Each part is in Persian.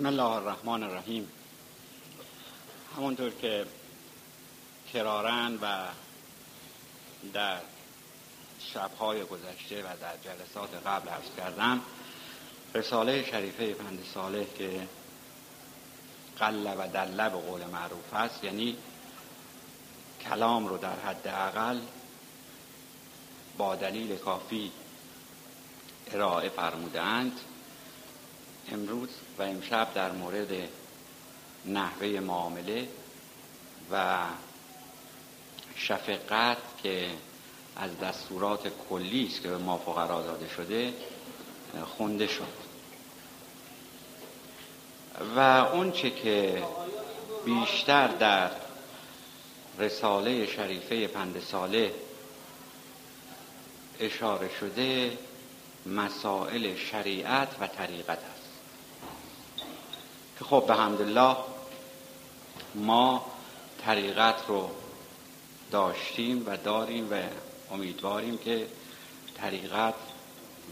بسم الله الرحمن الرحیم. همونطور که کرارن و در شبهای گذشته و در جلسات قبل عرض کردم رساله شریفه پند صالح که قل و دله به قول معروف است یعنی کلام رو در حد اقل با دلیل کافی ارائه فرمودند. امروز و امشب در مورد نحوه معامله و شفقت که از دستورات کلی است که به ما فقرا داده شده خونده شد. و اونچه که بیشتر در رساله شریفه پند ساله اشاره شده مسائل شریعت و طریقت که خب به حمدالله ما طریقت رو داشتیم و داریم و امیدواریم که طریقت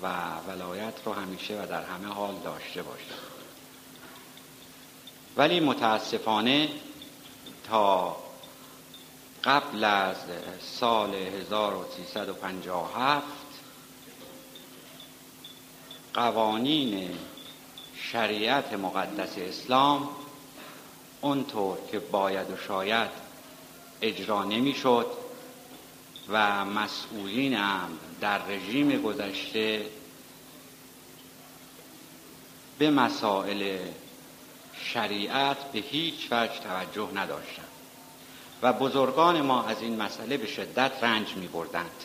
و ولایت رو همیشه و در همه حال داشته باشیم ولی متاسفانه تا قبل از سال 1357 قوانین شریعت مقدس اسلام اونطور که باید و شاید اجرا نمی‌شد و مسئولین هم در رژیم گذشته به مسائل شریعت به هیچ وجه توجه نداشتند و بزرگان ما از این مسئله به شدت رنج می بردند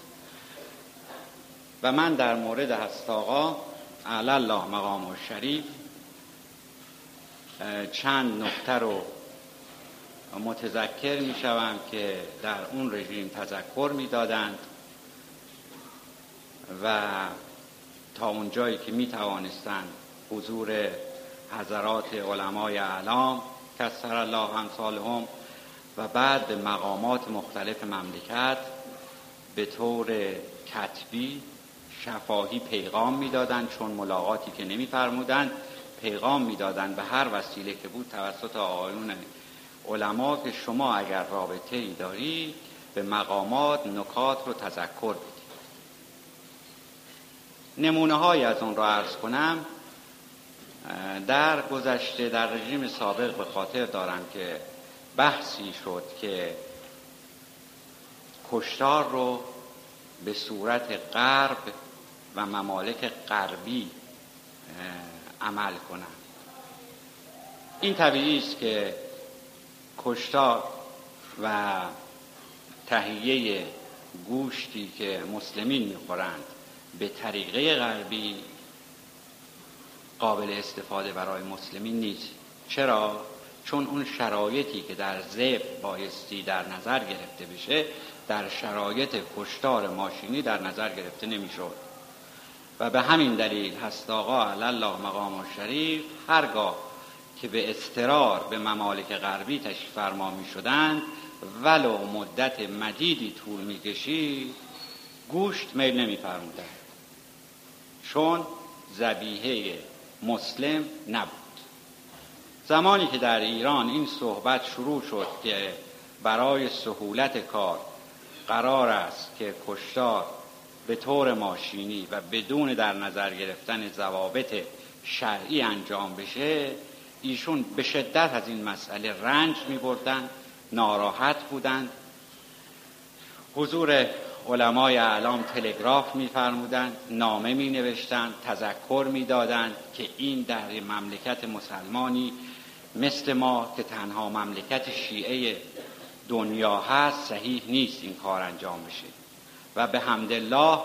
و من در مورد هستاقا الله مقام و شریف چند نقطه رو متذکر می شوم که در اون رژیم تذکر می دادند و تا اونجایی که می توانستند حضور حضرات علمای اعلام کسر الله امثالهم و بعد به مقامات مختلف مملکت به طور کتبی شفاهی پیغام می‌دادند چون ملاقاتی که نمیفرمودند. پیغام می‌دادند به هر وسیله که بود توسط آقایون علما که شما اگر رابطه ای دارید به مقامات نکات رو تذکر بدید. نمونه های از اون را عرض کنم. در گذشته در رژیم سابق به خاطر دارم که بحثی شد که کشتار رو به صورت غرب و ممالک غربی عمل کنند این طبیعی است که کشتار و تهیه گوشتی که مسلمین می‌خورند به طریقه غربی قابل استفاده برای مسلمین نیست. چرا؟ چون اون شرایطی که در زب بایستی در نظر گرفته بشه در شرایط کشتار ماشینی در نظر گرفته نمی‌شد. به همین دلیل هست آقا الله مقام شریف هرگاه که به استرار به ممالک غربی تشریف فرما می شدند ولو مدت مدیدی طول می کشید گوشت میل نمی فرمودند. چون زبیهه مسلم نبود. زمانی که در ایران این صحبت شروع شد که برای سهولت کار قرار است که کشتار به طور ماشینی و بدون در نظر گرفتن ضوابط شرعی انجام بشه ایشون به شدت از این مسئله رنج می بردن ناراحت بودند. حضور علمای اعلام تلگراف میفرمودند نامه می نوشتند تذکر می دادند که این در مملکت مسلمانی مثل ما که تنها مملکت شیعه دنیا هست صحیح نیست این کار انجام بشه. و به حمدالله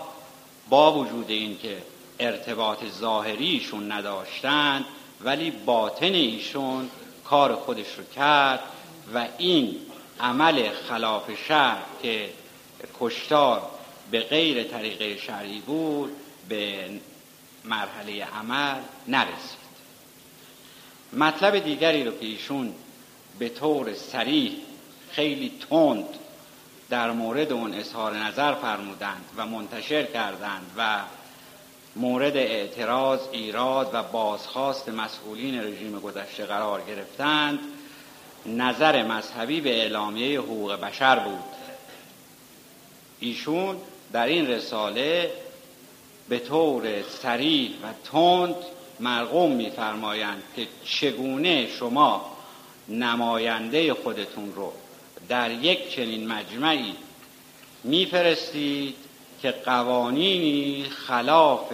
با وجود اینکه ارتباط ظاهریشون نداشتند ولی باطن ایشون کار خودش رو کرد و این عمل خلاف شهر که کشتار به غیر طریقه شرعی بود به مرحله عمل نرسید. مطلب دیگری رو که ایشون به طور سریح خیلی تند در مورد اون اظهار نظر فرمودند و منتشر کردند و مورد اعتراض ایراد و بازخواست مسئولین رژیم گذشته قرار گرفتند. نظر مذهبی به اعلامیه حقوق بشر بود. ایشون در این رساله به طور سریع و تند مرقوم میفرمایند که چگونه شما نماینده خودتون رو در یک چنین مجمعی میفرستید که قوانینی خلاف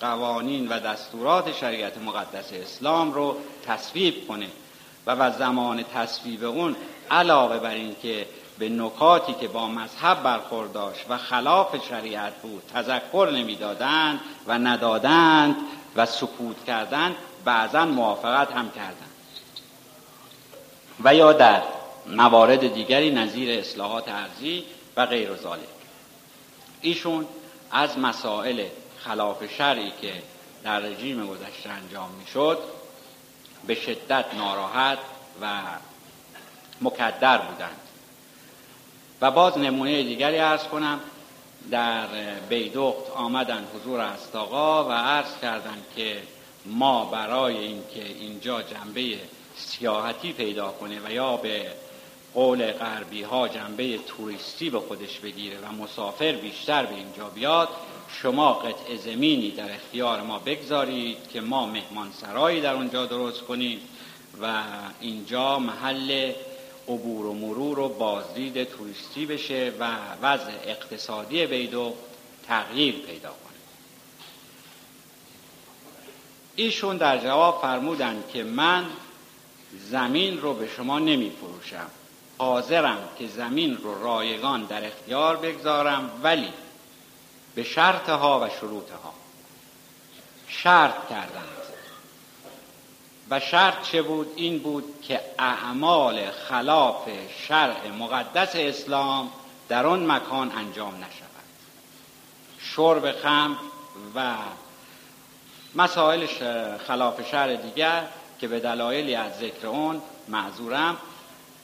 قوانین و دستورات شریعت مقدس اسلام رو تصویب کنه و و زمان تصویب اون علاوه بر این که به نکاتی که با مذهب برخورداشت و خلاف شریعت بود تذکر نمی‌دادند و ندادند و سکوت کردند بعضا موافقت هم کردند. و یا در موارد دیگری نظیر اصلاحات ارزی و غیر ذالک. ایشون از مسائل خلاف شرعی که در رژیم گذشته انجام می‌شد به شدت ناراحت و مکدر بودند. و باز نمونه دیگری ارز کنم در بیدخت آمدن حضور استاقا و عرض کردند که ما برای اینکه اینجا جنبه سیاحتی پیدا کنه و یا به قول غربی ها جنبه توریستی به خودش بگیره و مسافر بیشتر به اینجا بیاد شما قطع زمینی در اختیار ما بگذارید که ما مهمان سرایی در اونجا درست کنیم و اینجا محل عبور و مرور و بازدید توریستی بشه و وضع اقتصادی بیدو تغییر پیدا کنه. ایشون در جواب فرمودند که من زمین رو به شما نمی فروشم حاضرم که زمین رو رایگان در اختیار بگذارم ولی به شرط ها و شروط ها شرط کردند. و شرط چه بود؟ این بود که اعمال خلاف شرع مقدس اسلام در آن مکان انجام نشود. شرب خمر و مسائل خلاف شرع دیگر که به دلایلی از ذکر اون معذورم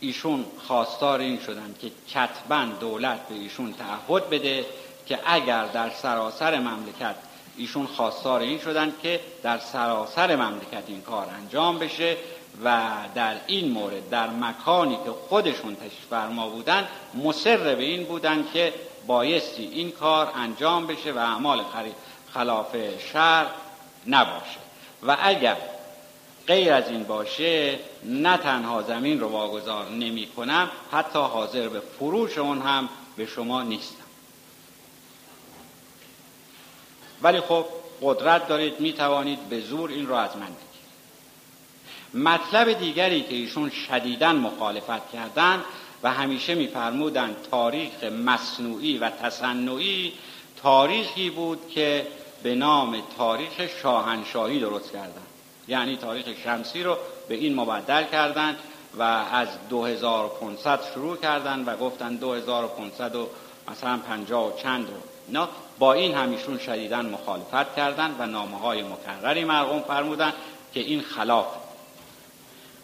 ایشون خواستار این شدن که کتبا دولت به ایشون تعهد بده که اگر در سراسر مملکت ایشون خواستار این شدن که در سراسر مملکت این کار انجام بشه و در این مورد در مکانی که خودشون تشریف فرما بودن مصر به این بودن که بایستی این کار انجام بشه و اعمال خلاف شر نباشه. و اگر غیر از این باشه نه تنها زمین رو واگذار نمی کنم حتی حاضر به فروش اون هم به شما نیستم. ولی خب قدرت دارید می توانید به زور این رو از من بگید مطلب دیگری که ایشون شدیدا مخالفت کردند و همیشه میفرمودند تاریخ مصنوعی و تصنعی تاریخی بود که به نام تاریخ شاهنشاهی درست کردند یعنی تاریخ شمسی رو به این مبدل کردند و از 2500 شروع کردند و گفتند 2500 و مثلا 50 و چند رو نه با این همیشون شدیدا مخالفت کردند و نامه های مکرری مرغوم فرمودند که این خلاف.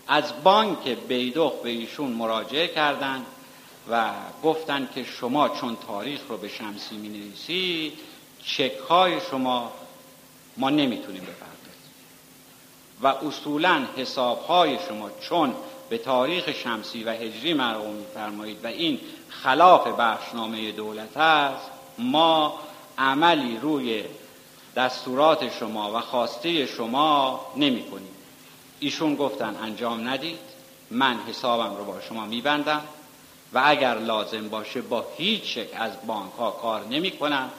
از بانک بیدخ به ایشون مراجعه کردند و گفتند که شما چون تاریخ رو به شمسی می نویسی چک های شما ما نمی‌تونیم بفرماییم و اصولا حسابهای شما چون به تاریخ شمسی و هجری مرقوم میفرمایید و این خلاف بخشنامه دولت است ما عملی روی دستورات شما و خواسته شما نمی کنیم. ایشون گفتن انجام ندید من حسابم رو با شما میبندم و اگر لازم باشه با هیچ شک از بانک ها کار نمی کنم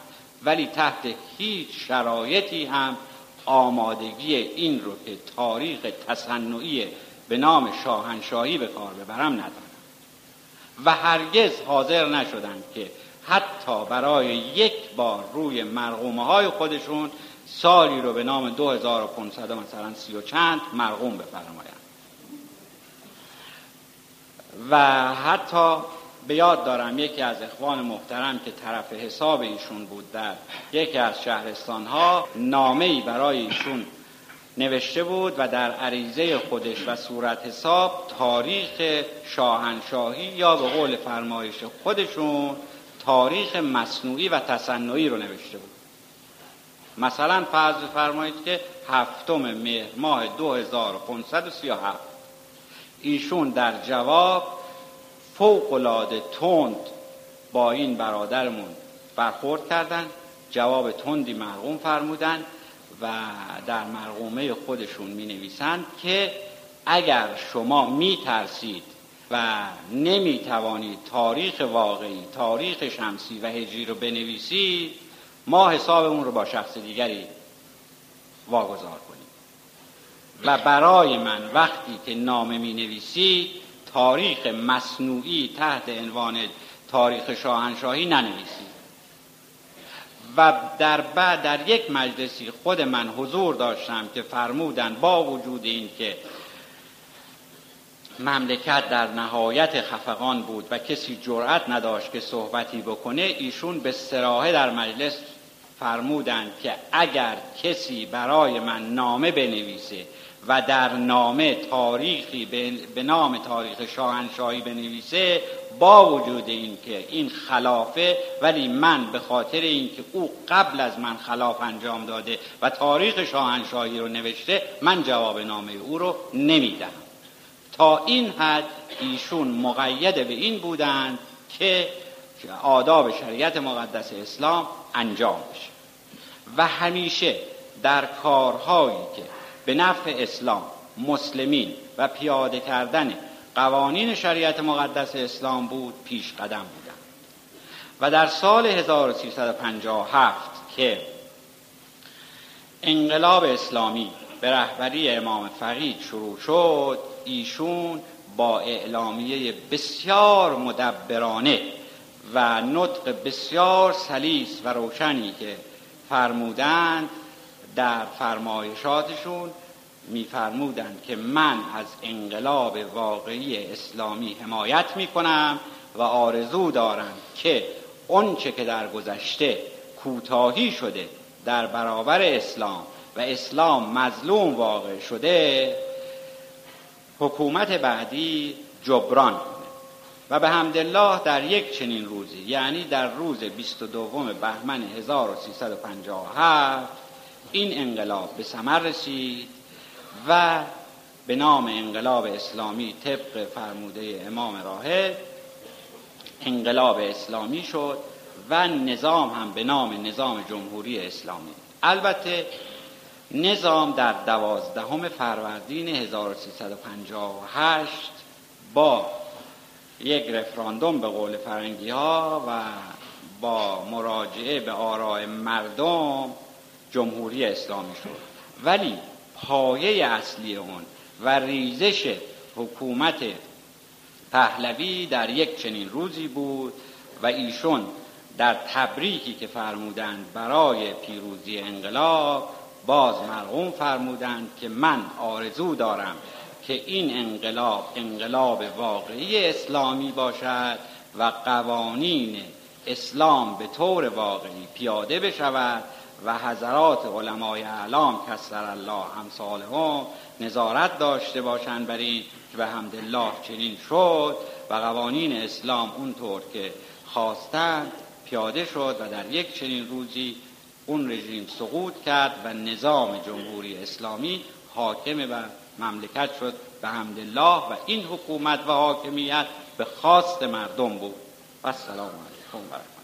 ولی تحت هیچ شرایطی هم آمادگی این رو که تاریخ تصنعی به نام شاهنشاهی به کار ببرم ندارم. و هرگز حاضر نشدند که حتی برای یک بار روی مرغومه های خودشون سالی رو به نام 2500 مثلا سی و چند مرغوم بفرمایند. و حتی به یاد دارم یکی از اخوان محترم که طرف حساب ایشون بود در یکی از شهرستان ها نامه ای برای ایشون نوشته بود و در عریضه خودش و صورت حساب تاریخ شاهنشاهی یا به قول فرمایش خودشون تاریخ مصنوعی و تصنعی رو نوشته بود. مثلا فرض فرمایید که هفتم مهر ماه 2537 ایشون در جواب فوق العاده تند با این برادرمون برخورد کردن جواب تندی مرقوم فرمودن و در مرقومه خودشون می نویسند که اگر شما می ترسید و نمی توانید تاریخ واقعی تاریخ شمسی و هجری رو بنویسید ما حسابمون رو با شخص دیگری واگذار کنیم. و برای من وقتی که نامه می نویسید تاریخ مصنوعی تحت عنوان تاریخ شاهنشاهی ننویسید. و در بعد در یک مجلسی خود من حضور داشتم که فرمودن با وجود این که مملکت در نهایت خفقان بود و کسی جرأت نداشت که صحبتی بکنه ایشون به سراحه در مجلس فرمودند که اگر کسی برای من نامه بنویسه و در نامه تاریخی به نام تاریخ شاهنشاهی بنویسه با وجود این که این خلافه ولی من به خاطر اینکه او قبل از من خلاف انجام داده و تاریخ شاهنشاهی رو نوشته من جواب نامه او رو نمیدم. تا این حد ایشون مقید به این بودند که آداب شریعت مقدس اسلام انجام بشه. و همیشه در کارهایی که به نفع اسلام مسلمین و پیاده کردن قوانین شریعت مقدس اسلام بود پیش قدم بودند و در سال 1357 که انقلاب اسلامی به رهبری امام فقید شروع شد ایشون با اعلامیه بسیار مدبرانه و نطق بسیار سلیس و روشنی که فرمودند در فرمایشاتشون میفرمودند که من از انقلاب واقعی اسلامی حمایت می‌کنم و آرزو دارم که آنچه که در گذشته کوتاهی شده در برابر اسلام و اسلام مظلوم واقع شده حکومت بعدی جبران کنه. و به حمدالله در یک چنین روزی یعنی در روز 22 بهمن 1357 این انقلاب به ثمر رسید و به نام انقلاب اسلامی طبق فرموده امام راهب انقلاب اسلامی شد و نظام هم به نام نظام جمهوری اسلامی. البته نظام در دوازدهم فروردین 1358 با یک رفراندوم به قول فرنگی ها و با مراجعه به آراء مردم جمهوری اسلامی شد. ولی پایه اصلی اون و ریزش حکومت پهلوی در یک چنین روزی بود و ایشون در تبریکی که فرمودند برای پیروزی انقلاب باز مرغوم فرمودند که من آرزو دارم که این انقلاب انقلاب واقعی اسلامی باشد و قوانین اسلام به طور واقعی پیاده بشود و حضرات علمای اعلام کسر الله امثالهم نظارت داشته باشند بر این که به حمدالله چنین شد و قوانین اسلام اونطور که خواستند پیاده شد و در یک چنین روزی اون رژیم سقوط کرد و نظام جمهوری اسلامی حاکم و مملکت شد به حمدالله و این حکومت و حاکمیت به خواست مردم بود. و السلام علیکم و